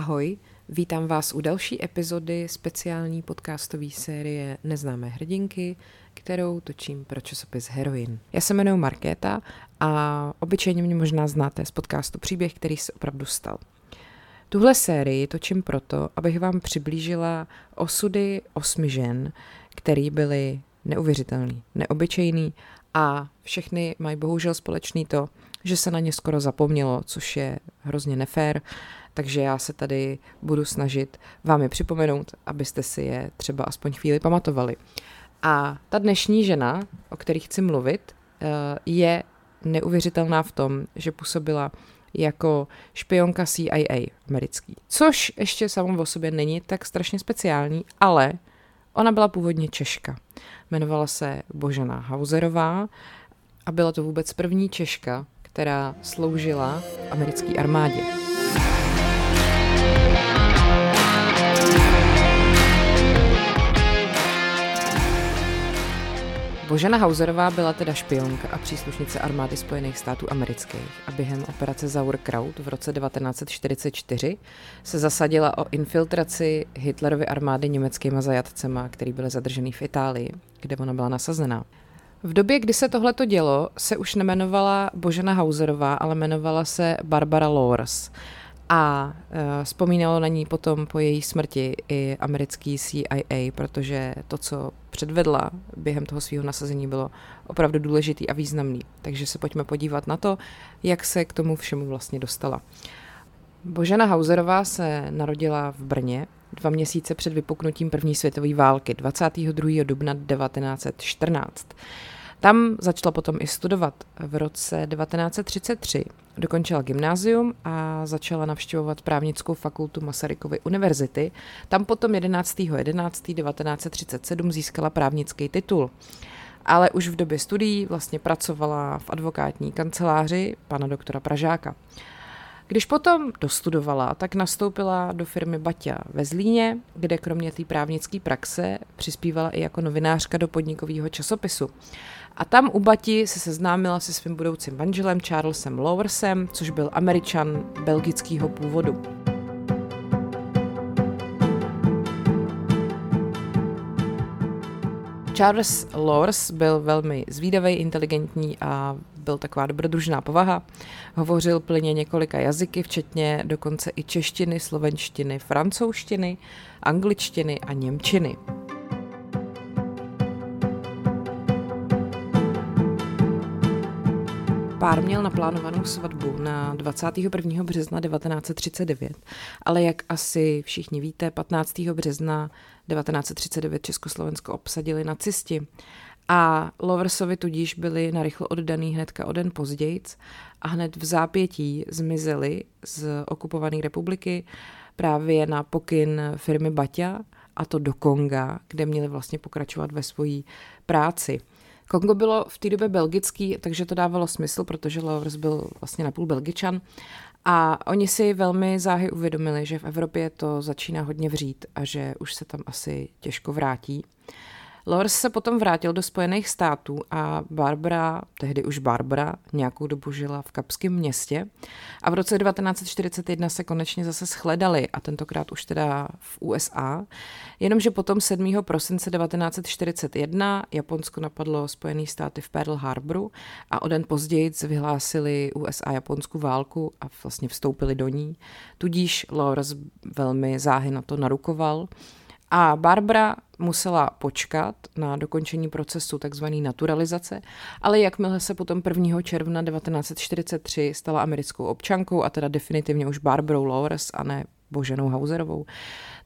Ahoj, vítám vás u další epizody speciální podcastové série Neznámé hrdinky, kterou točím pro časopis Heroin. Já se jmenuji Markéta a obyčejně mě možná znáte z podcastu Příběh, který se opravdu stal. Tuhle sérii točím proto, abych vám přiblížila osudy osmi žen, které byly neuvěřitelný, neobyčejný a všechny mají bohužel společný to, že se na ně skoro zapomnělo, což je hrozně nefér, takže já se tady budu snažit vám je připomenout, abyste si je třeba aspoň chvíli pamatovali. A ta dnešní žena, o kterých chci mluvit, eh, je neuvěřitelná v tom, že působila jako špionka CIA americký. Což ještě samo o sobě není tak strašně speciální, ale ona byla původně Češka. Jmenovala se Božena Hauserová a byla to vůbec první Češka, která sloužila v americké armádě. Božena Hauserová byla teda špionka a příslušnice armády Spojených států amerických a během operace Sauerkraut v roce 1944 se zasadila o infiltraci Hitlerovy armády německýma zajatcema, který byly zadržený v Itálii, kde ona byla nasazená. V době, kdy se tohleto dělo, se už nemenovala Božena Hauserová, ale jmenovala se Barbara Lawrence a uh, vzpomínalo na ní potom po její smrti i americký CIA, protože to, co předvedla během toho svého nasazení, bylo opravdu důležitý a významný. Takže se pojďme podívat na to, jak se k tomu všemu vlastně dostala. Božena Hauserová se narodila v Brně dva měsíce před vypuknutím první světové války 22. dubna 1914. Tam začala potom i studovat. V roce 1933 dokončila gymnázium a začala navštěvovat právnickou fakultu Masarykovy univerzity. Tam potom 11.11.1937 získala právnický titul. Ale už v době studií vlastně pracovala v advokátní kanceláři pana doktora Pražáka. Když potom dostudovala, tak nastoupila do firmy Baťa ve Zlíně, kde kromě té právnické praxe přispívala i jako novinářka do podnikového časopisu. A tam u Bati se seznámila se svým budoucím manželem Charlesem Lowersem, což byl američan belgického původu. Charles Lors byl velmi zvídavý, inteligentní a byl taková dobrodružná povaha. Hovořil plně několika jazyky, včetně dokonce i češtiny, slovenštiny, francouzštiny, angličtiny a němčiny. Pár měl naplánovanou svatbu na 21. března 1939, ale jak asi všichni víte, 15. března 1939 Československo obsadili nacisti a Loversovi tudíž byli narychlo oddaný hnedka o den později a hned v zápětí zmizeli z okupované republiky právě na pokyn firmy Baťa a to do Konga, kde měli vlastně pokračovat ve své práci. Kongo bylo v té době belgický, takže to dávalo smysl, protože Lovers byl vlastně napůl belgičan. A oni si velmi záhy uvědomili, že v Evropě to začíná hodně vřít a že už se tam asi těžko vrátí. Lors se potom vrátil do Spojených států a Barbara, tehdy už Barbara, nějakou dobu žila v Kapském městě a v roce 1941 se konečně zase shledali a tentokrát už teda v USA. Jenomže potom 7. prosince 1941 Japonsko napadlo Spojené státy v Pearl Harboru a o den později vyhlásili USA Japonsku válku a vlastně vstoupili do ní. Tudíž Lors velmi záhy na to narukoval. A Barbara musela počkat na dokončení procesu tzv. naturalizace, ale jakmile se potom 1. června 1943 stala americkou občankou a teda definitivně už Barbarou Lawrence a ne Boženou Hauserovou,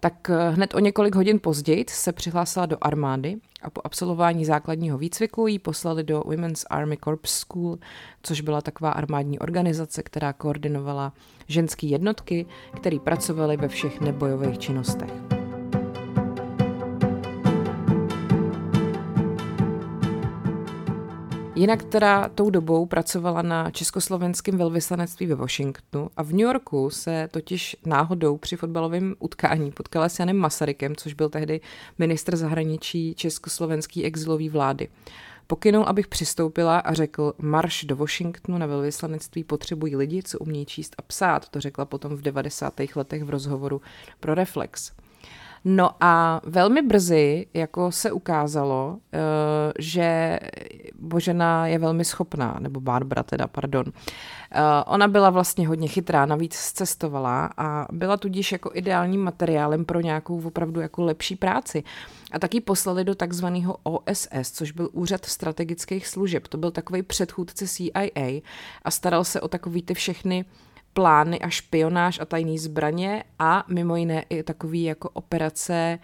tak eh, hned o několik hodin později se přihlásila do armády a po absolvování základního výcviku ji poslali do Women's Army Corps School, což byla taková armádní organizace, která koordinovala ženské jednotky, které pracovaly ve všech nebojových činnostech. Jinak teda tou dobou pracovala na československém velvyslanectví ve Washingtonu a v New Yorku se totiž náhodou při fotbalovém utkání potkala s Janem Masarykem, což byl tehdy ministr zahraničí československý exilový vlády. Pokynul, abych přistoupila a řekl, marš do Washingtonu na velvyslanectví potřebují lidi, co umějí číst a psát. To řekla potom v 90. letech v rozhovoru pro Reflex. No a velmi brzy jako se ukázalo, eh, že Božena je velmi schopná, nebo Barbara teda, pardon. Eh, ona byla vlastně hodně chytrá, navíc cestovala a byla tudíž jako ideálním materiálem pro nějakou opravdu jako lepší práci. A taky poslali do takzvaného OSS, což byl Úřad strategických služeb. To byl takový předchůdce CIA a staral se o takový ty všechny plány a špionáž a tajné zbraně a mimo jiné i takový jako operace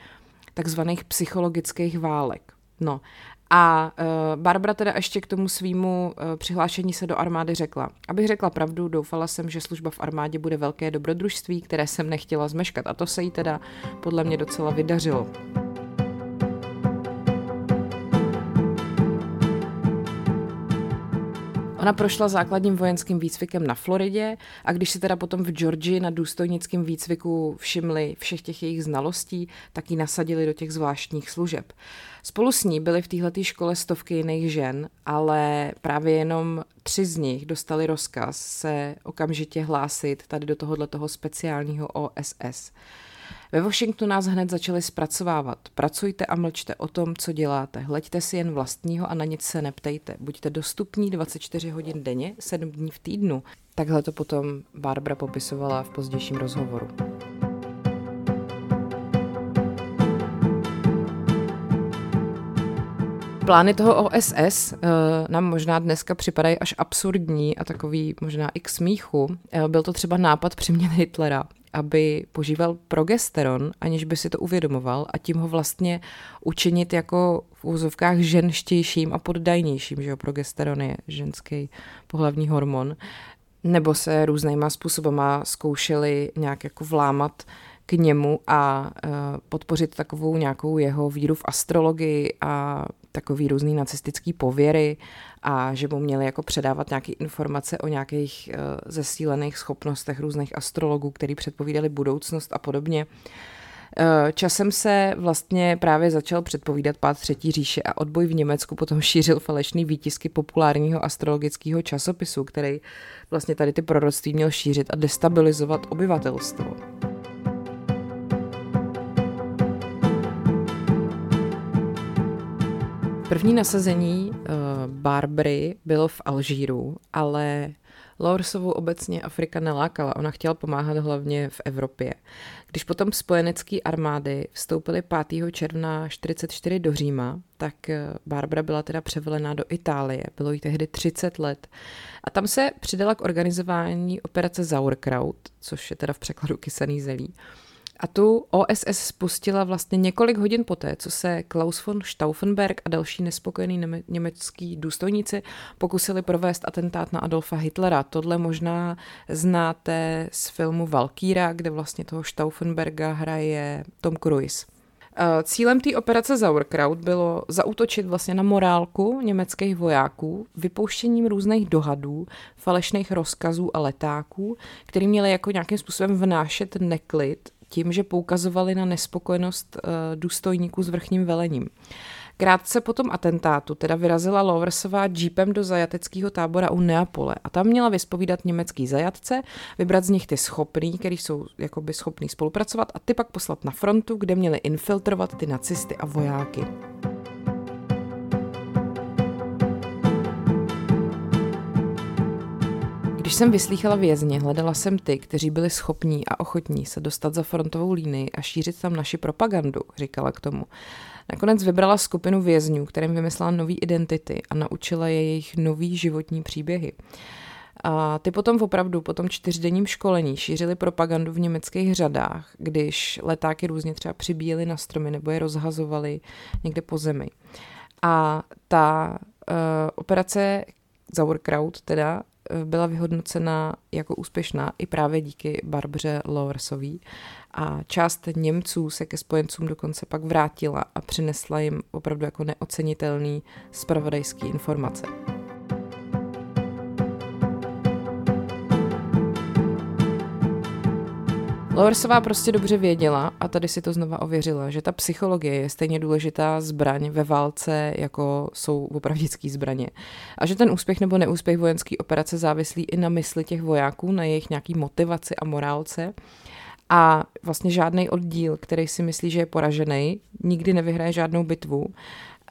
takzvaných psychologických válek. No a uh, Barbara teda ještě k tomu svýmu uh, přihlášení se do armády řekla. Abych řekla pravdu, doufala jsem, že služba v armádě bude velké dobrodružství, které jsem nechtěla zmeškat. A to se jí teda podle mě docela vydařilo. Ona prošla základním vojenským výcvikem na Floridě a když si teda potom v Georgii na důstojnickém výcviku všimli všech těch jejich znalostí, tak ji nasadili do těch zvláštních služeb. Spolu s ní byly v této škole stovky jiných žen, ale právě jenom tři z nich dostali rozkaz se okamžitě hlásit tady do tohoto speciálního OSS. Ve Washingtonu nás hned začali zpracovávat. Pracujte a mlčte o tom, co děláte. Hleďte si jen vlastního a na nic se neptejte. Buďte dostupní 24 hodin denně, 7 dní v týdnu. Takhle to potom Barbara popisovala v pozdějším rozhovoru. Plány toho OSS uh, eh, nám možná dneska připadají až absurdní a takový možná i k smíchu. Uh, byl to třeba nápad přimět Hitlera, aby požíval progesteron, aniž by si to uvědomoval a tím ho vlastně učinit jako v úzovkách ženštějším a poddajnějším, že jo, progesteron je ženský pohlavní hormon, nebo se různýma způsobama zkoušeli nějak jako vlámat k němu a uh, podpořit takovou nějakou jeho víru v astrologii a takový různý nacistický pověry a že mu měli jako předávat nějaké informace o nějakých uh, zesílených schopnostech různých astrologů, který předpovídali budoucnost a podobně. Eh, časem se vlastně právě začal předpovídat pád Třetí říše a odboj v Německu potom šířil falešný výtisky populárního astrologického časopisu, který vlastně tady ty proroctví měl šířit a destabilizovat obyvatelstvo. První nasazení uh, Barbary bylo v Alžíru, ale Laursovou obecně Afrika nelákala, ona chtěla pomáhat hlavně v Evropě. Když potom spojenecké armády vstoupily 5. června 1944 do Říma, tak eh, Barbara byla teda převelená do Itálie, bylo jí tehdy 30 let. A tam se přidala k organizování operace Sauerkraut, což je teda v překladu kysaný zelí. A tu OSS spustila vlastně několik hodin poté, co se Klaus von Stauffenberg a další nespokojení německý důstojníci pokusili provést atentát na Adolfa Hitlera. Tohle možná znáte z filmu Valkýra, kde vlastně toho Stauffenberga hraje Tom Cruise. Eh, cílem té operace Sauerkraut bylo zautočit vlastně na morálku německých vojáků vypouštěním různých dohadů, falešných rozkazů a letáků, který měli jako nějakým způsobem vnášet neklid tím, že poukazovali na nespokojenost uh, důstojníků s vrchním velením. Krátce po tom atentátu teda vyrazila Loversová jeepem do zajateckého tábora u Neapole a tam měla vyspovídat německý zajatce, vybrat z nich ty schopný, který jsou jakoby schopný spolupracovat a ty pak poslat na frontu, kde měli infiltrovat ty nacisty a vojáky. Když jsem vyslýchala vězně, hledala jsem ty, kteří byli schopní a ochotní se dostat za frontovou línii a šířit tam naši propagandu, říkala k tomu. Nakonec vybrala skupinu vězňů, kterým vymyslela nové identity a naučila je jejich nový životní příběhy. A ty potom opravdu po tom čtyřdenním školení šířili propagandu v německých řadách, když letáky různě třeba přibíjeli na stromy nebo je rozhazovali někde po zemi. A ta uh, operace Sauerkraut teda byla vyhodnocena jako úspěšná i právě díky Barbře Lowersový a část Němců se ke spojencům dokonce pak vrátila a přinesla jim opravdu jako neocenitelný spravodajský informace. Lowersová prostě dobře věděla, a tady si to znova ověřila, že ta psychologie je stejně důležitá zbraň ve válce, jako jsou opravdické zbraně. A že ten úspěch nebo neúspěch vojenské operace závislí i na mysli těch vojáků, na jejich nějaký motivaci a morálce. A vlastně žádný oddíl, který si myslí, že je poražený, nikdy nevyhraje žádnou bitvu.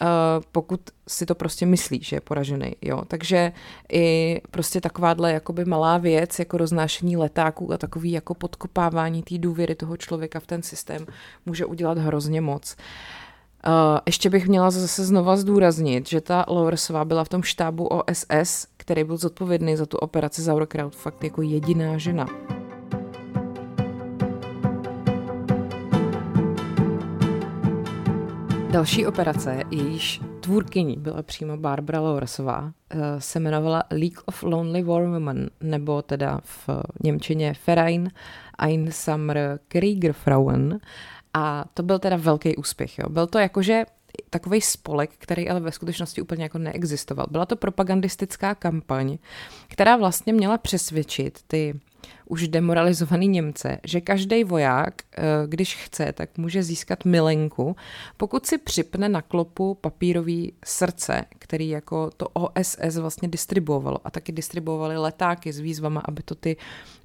Uh, pokud si to prostě myslí, že je poražený. Jo? Takže i prostě takováhle jakoby malá věc, jako roznášení letáků a takový jako podkopávání té důvěry toho člověka v ten systém může udělat hrozně moc. Uh, ještě bych měla zase znova zdůraznit, že ta Lowersová byla v tom štábu OSS, který byl zodpovědný za tu operaci Sauerkraut, fakt jako jediná žena. Další operace, jejíž tvůrkyní byla přímo Barbara Lowersová, eh, se jmenovala League of Lonely War Women, nebo teda v Němčině Verein Einsamer Kriegerfrauen. A to byl teda velký úspěch. Jo. Byl to jakože takový spolek, který ale ve skutečnosti úplně jako neexistoval. Byla to propagandistická kampaň, která vlastně měla přesvědčit ty už demoralizovaný Němce, že každý voják, eh, když chce, tak může získat milenku, pokud si připne na klopu papírový srdce, který jako to OSS vlastně distribuovalo a taky distribuovali letáky s výzvama, aby to ty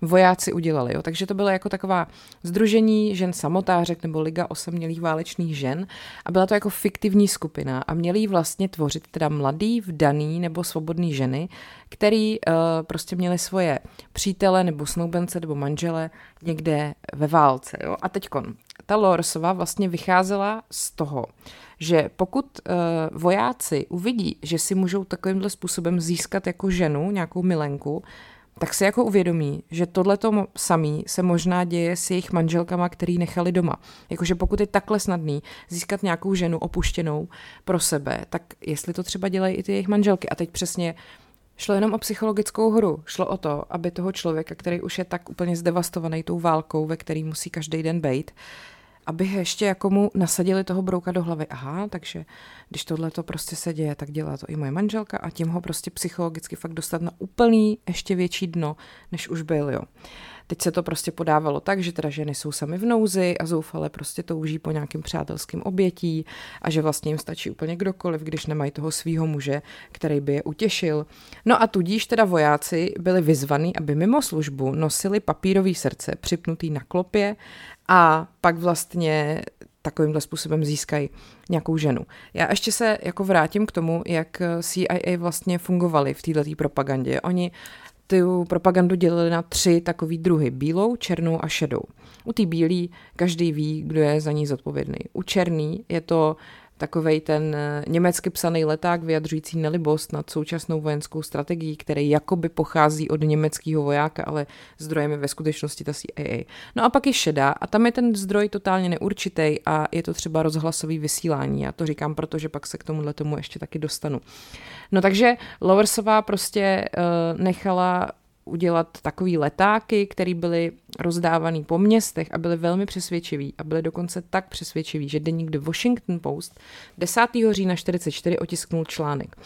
vojáci udělali. Jo. Takže to bylo jako taková združení žen samotářek nebo Liga osamělých válečných žen a byla to jako fiktivní skupina a měli ji vlastně tvořit teda mladý, vdaný nebo svobodný ženy, který uh, prostě měli svoje přítele nebo snoubence nebo manžele někde ve válce. Jo? A teďkon, ta Lorsova vlastně vycházela z toho, že pokud uh, vojáci uvidí, že si můžou takovýmhle způsobem získat jako ženu nějakou milenku, tak si jako uvědomí, že tohleto samý se možná děje s jejich manželkama, který nechali doma. Jakože pokud je takhle snadný získat nějakou ženu opuštěnou pro sebe, tak jestli to třeba dělají i ty jejich manželky. A teď přesně Šlo jenom o psychologickou hru. Šlo o to, aby toho člověka, který už je tak úplně zdevastovaný tou válkou, ve který musí každý den bejt, aby ještě jako mu nasadili toho brouka do hlavy. Aha, takže když tohle to prostě se děje, tak dělá to i moje manželka a tím ho prostě psychologicky fakt dostat na úplný ještě větší dno, než už byl, jo. Teď se to prostě podávalo tak, že teda ženy jsou sami v nouzi a zoufale prostě touží po nějakým přátelským obětí a že vlastně jim stačí úplně kdokoliv, když nemají toho svého muže, který by je utěšil. No a tudíž teda vojáci byli vyzvaní, aby mimo službu nosili papírový srdce připnutý na klopě a pak vlastně takovýmhle způsobem získají nějakou ženu. Já ještě se jako vrátím k tomu, jak CIA vlastně fungovali v této propagandě. Oni tu propagandu dělili na tři takové druhy. Bílou, černou a šedou. U té bílé každý ví, kdo je za ní zodpovědný. U černý je to takovej ten eh, německy psaný leták vyjadřující nelibost nad současnou vojenskou strategií, který jakoby pochází od německého vojáka, ale zdrojem je ve skutečnosti ta CIA. No a pak je šedá a tam je ten zdroj totálně neurčitý a je to třeba rozhlasový vysílání. Já to říkám, protože pak se k tomuhle tomu ještě taky dostanu. No takže Lowersová prostě uh, nechala udělat takový letáky, které byly rozdávaný po městech a byly velmi přesvědčivý a byly dokonce tak přesvědčivý, že deník The Washington Post 10. října 44 otisknul článek.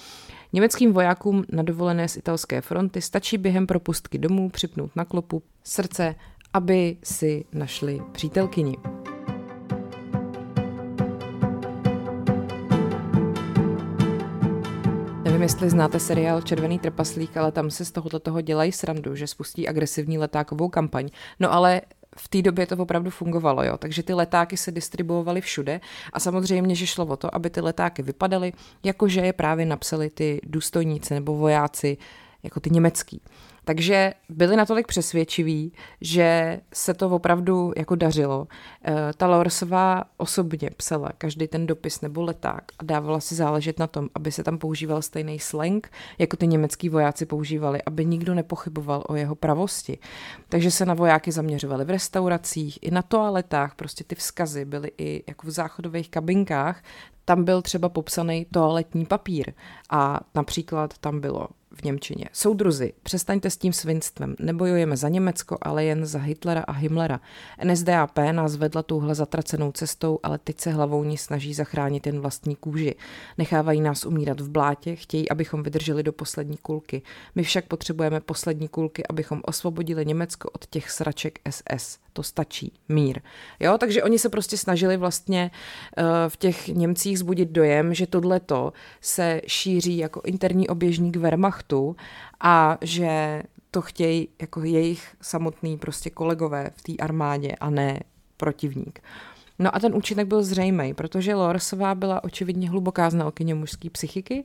Německým vojákům na dovolené z italské fronty stačí během propustky domů připnout na klopu srdce, aby si našli přítelkyni. Nevím, jestli znáte seriál Červený trpaslík, ale tam se z tohoto toho dělají srandu, že spustí agresivní letákovou kampaň. No ale v té době to opravdu fungovalo, jo. Takže ty letáky se distribuovaly všude a samozřejmě, že šlo o to, aby ty letáky vypadaly, jakože je právě napsali ty důstojníci nebo vojáci, jako ty německý. Takže byli natolik přesvědčiví, že se to opravdu jako dařilo. Eh, ta Lorsová osobně psala každý ten dopis nebo leták a dávala si záležet na tom, aby se tam používal stejný slang, jako ty německý vojáci používali, aby nikdo nepochyboval o jeho pravosti. Takže se na vojáky zaměřovali v restauracích, i na toaletách, prostě ty vzkazy byly i jako v záchodových kabinkách, tam byl třeba popsaný toaletní papír a například tam bylo v Němčině. Soudruzi, přestaňte s tím svinstvem. Nebojujeme za Německo, ale jen za Hitlera a Himmlera. NSDAP nás vedla touhle zatracenou cestou, ale teď se hlavou ní snaží zachránit jen vlastní kůži. Nechávají nás umírat v blátě, chtějí, abychom vydrželi do poslední kulky. My však potřebujeme poslední kulky, abychom osvobodili Německo od těch sraček SS to stačí, mír. Jo, takže oni se prostě snažili vlastně uh, v těch Němcích zbudit dojem, že tohleto se šíří jako interní oběžník Wehrmachtu a že to chtějí jako jejich samotný prostě kolegové v té armádě a ne protivník. No a ten účinek byl zřejmý, protože Lorsová byla očividně hluboká znalkyně mužské psychiky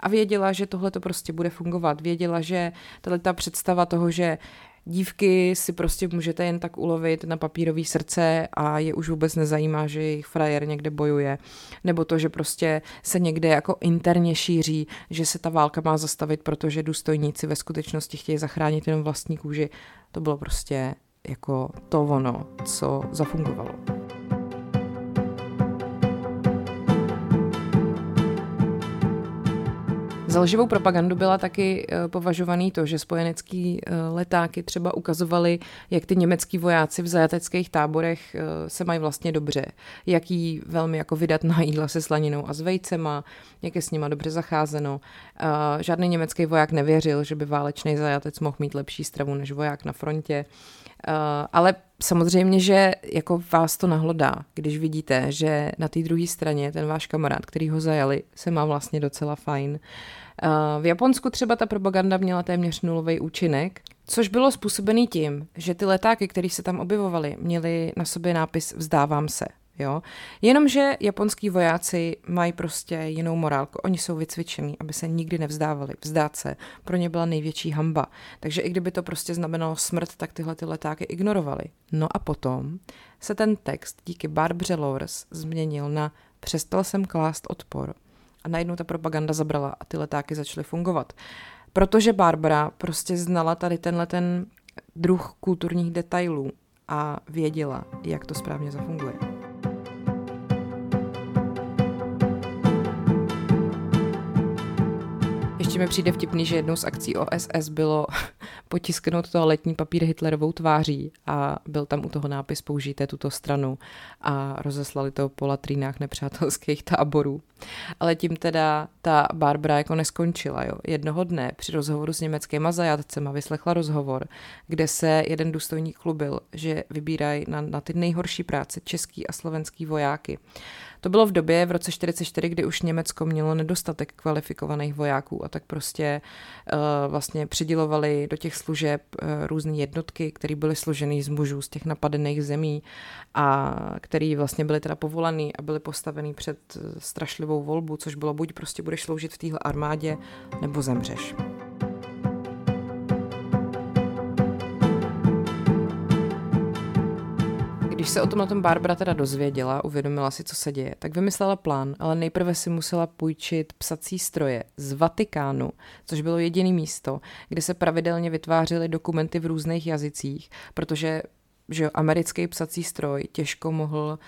a věděla, že tohle to prostě bude fungovat. Věděla, že tahle ta představa toho, že Dívky si prostě můžete jen tak ulovit na papírový srdce a je už vůbec nezajímá, že jejich frajer někde bojuje. Nebo to, že prostě se někde jako interně šíří, že se ta válka má zastavit, protože důstojníci ve skutečnosti chtějí zachránit jenom vlastní kůži. To bylo prostě jako to ono, co zafungovalo. Za lživou propagandu byla taky eh, považovaný to, že spojenecký eh, letáky třeba ukazovali, jak ty německý vojáci v zajateckých táborech eh, se mají vlastně dobře, jaký velmi jako vydatná jídla se slaninou a s vejcema, jak je s nima dobře zacházeno. Žádný německý voják nevěřil, že by válečný zajatec mohl mít lepší stravu než voják na frontě. Ale samozřejmě, že jako vás to nahlodá, když vidíte, že na té druhé straně ten váš kamarád, který ho zajali, se má vlastně docela fajn. Eh, v Japonsku třeba ta propaganda měla téměř nulový účinek, což bylo způsobený tím, že ty letáky, které se tam objevovaly, měly na sobě nápis Vzdávám se. Jo? Jenomže japonský vojáci mají prostě jinou morálku. Oni jsou vycvičení, aby se nikdy nevzdávali. Vzdát se pro ně byla největší hamba. Takže i kdyby to prostě znamenalo smrt, tak tyhle ty letáky ignorovali. No a potom se ten text díky Barbře Lors změnil na Přestal jsem klást odpor a najednou ta propaganda zabrala a ty letáky začaly fungovat. Protože Barbara prostě znala tady tenhle ten druh kulturních detailů a věděla, jak to správně zafunguje. Ještě mi přijde vtipný, že jednou z akcí OSS bylo potisknout toaletní papír Hitlerovou tváří a byl tam u toho nápis použijte tuto stranu a rozeslali to po latrínách nepřátelských táborů. Ale tím teda ta Barbara jako neskončila. Jo. Jednoho dne při rozhovoru s německýma zajatcema vyslechla rozhovor, kde se jeden důstojník chlubil, že vybírají na, na ty nejhorší práce český a slovenský vojáky. To bylo v době v roce 44, kdy už Německo mělo nedostatek kvalifikovaných vojáků a tak prostě uh, vlastně přidělovali do těch služeb uh, různé jednotky, které byly složeny z mužů z těch napadených zemí a který vlastně byly teda povolaný a byly postavený před strašlivou volbu, což bylo buď prostě budeš sloužit v téhle armádě, nebo zemřeš. Když se o tom na tom Barbara teda dozvěděla, uvědomila si, co se děje, tak vymyslela plán, ale nejprve si musela půjčit psací stroje z Vatikánu, což bylo jediné místo, kde se pravidelně vytvářely dokumenty v různých jazycích, protože že americký psací stroj těžko mohl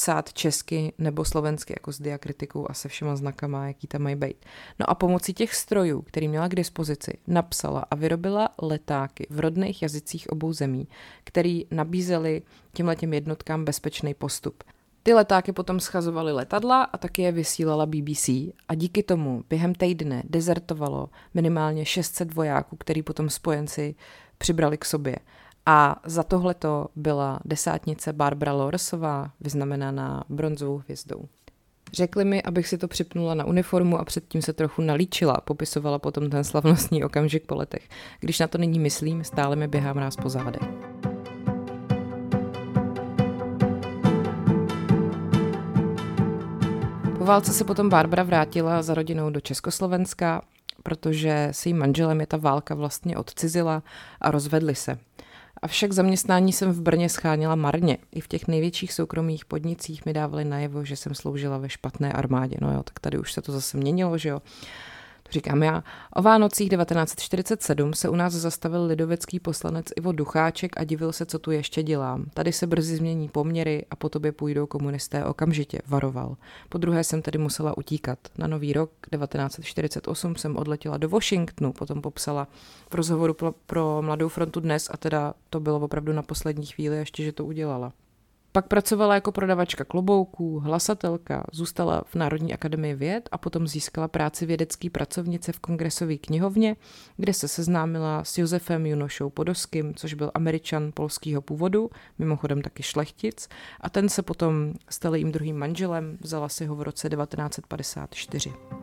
psát česky nebo slovensky, jako s diakritikou a se všema znakama, jaký tam mají být. No a pomocí těch strojů, který měla k dispozici, napsala a vyrobila letáky v rodných jazycích obou zemí, který nabízeli těmhletěm jednotkám bezpečný postup. Ty letáky potom schazovaly letadla a taky je vysílala BBC a díky tomu během týdne dezertovalo minimálně 600 vojáků, který potom spojenci přibrali k sobě. A za tohleto byla desátnice Barbara Loresová, vyznamenaná bronzovou hvězdou. Řekli mi, abych si to připnula na uniformu a předtím se trochu nalíčila, popisovala potom ten slavnostní okamžik po letech. Když na to nyní myslím, stále mi běhám ráz po zádech. Po válce se potom Barbara vrátila za rodinou do Československa, protože s jejím manželem je ta válka vlastně odcizila a rozvedli se. Avšak zaměstnání jsem v Brně scháněla marně. I v těch největších soukromých podnicích mi dávali najevo, že jsem sloužila ve špatné armádě. No jo, tak tady už se to zase měnilo, že jo. Říkám já. O Vánocích 1947 se u nás zastavil lidovecký poslanec Ivo Ducháček a divil se, co tu ještě dělám. Tady se brzy změní poměry a po tobě půjdou komunisté okamžitě, varoval. Po druhé jsem tedy musela utíkat. Na nový rok 1948 jsem odletěla do Washingtonu, potom popsala v rozhovoru pro, Mladou frontu dnes a teda to bylo opravdu na poslední chvíli, ještě že to udělala. Pak pracovala jako prodavačka klobouků, hlasatelka, zůstala v Národní akademii věd a potom získala práci vědecký pracovnice v kongresové knihovně, kde se seznámila s Josefem Junošou Podoským, což byl američan polského původu, mimochodem taky šlechtic, a ten se potom stal jejím druhým manželem, vzala si ho v roce 1954.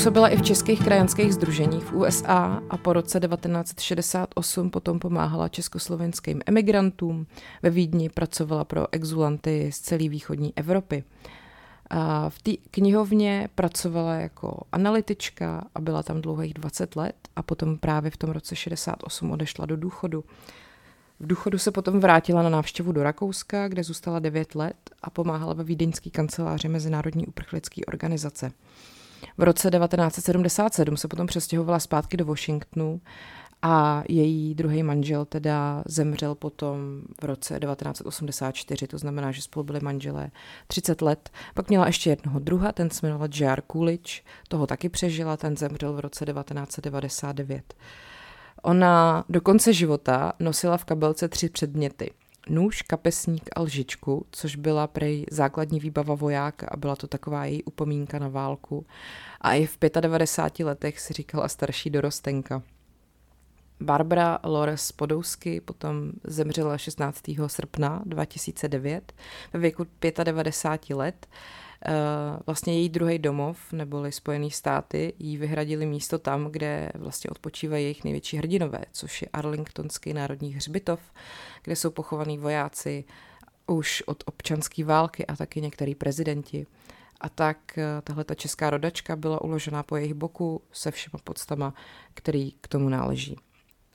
Působila i v českých krajanských združeních v USA a po roce 1968 potom pomáhala československým emigrantům. Ve Vídni pracovala pro exulanty z celé východní Evropy. A v té knihovně pracovala jako analytička a byla tam dlouhých 20 let a potom právě v tom roce 68 odešla do důchodu. V důchodu se potom vrátila na návštěvu do Rakouska, kde zůstala 9 let a pomáhala ve vídeňské kanceláři Mezinárodní uprchlické organizace. V roce 1977 se potom přestěhovala zpátky do Washingtonu a její druhý manžel teda zemřel potom v roce 1984, to znamená, že spolu byli manželé 30 let. Pak měla ještě jednoho druha, ten se jmenoval J.R. Coolidge, toho taky přežila, ten zemřel v roce 1999. Ona do konce života nosila v kabelce tři předměty nůž, kapesník a lžičku, což byla prej základní výbava vojáka a byla to taková její upomínka na válku. A i v 95 letech si říkala starší dorostenka. Barbara Lores Podousky potom zemřela 16. srpna 2009 ve věku 95 let vlastně její druhý domov, neboli Spojený státy, jí vyhradili místo tam, kde vlastně odpočívají jejich největší hrdinové, což je Arlingtonský národní hřbitov, kde jsou pochovaní vojáci už od občanské války a taky některý prezidenti. A tak eh, tahle ta česká rodačka byla uložena po jejich boku se všema podstama, který k tomu náleží.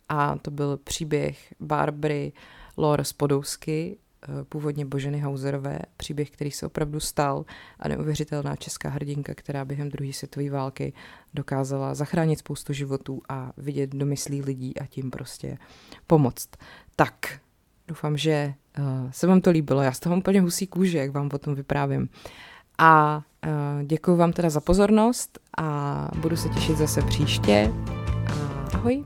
A to byl příběh Barbary Lore Spodousky, Eh, původně Boženy Hauserové, příběh, který se opravdu stal a neuvěřitelná česká hrdinka, která během druhé světové války dokázala zachránit spoustu životů a vidět do myslí lidí a tím prostě pomoct. Tak, doufám, že uh, se vám to líbilo. Já z toho úplně husí kůže, jak vám o tom vyprávím. A uh, děkuji vám teda za pozornost a budu se těšit zase příště. Ahoj.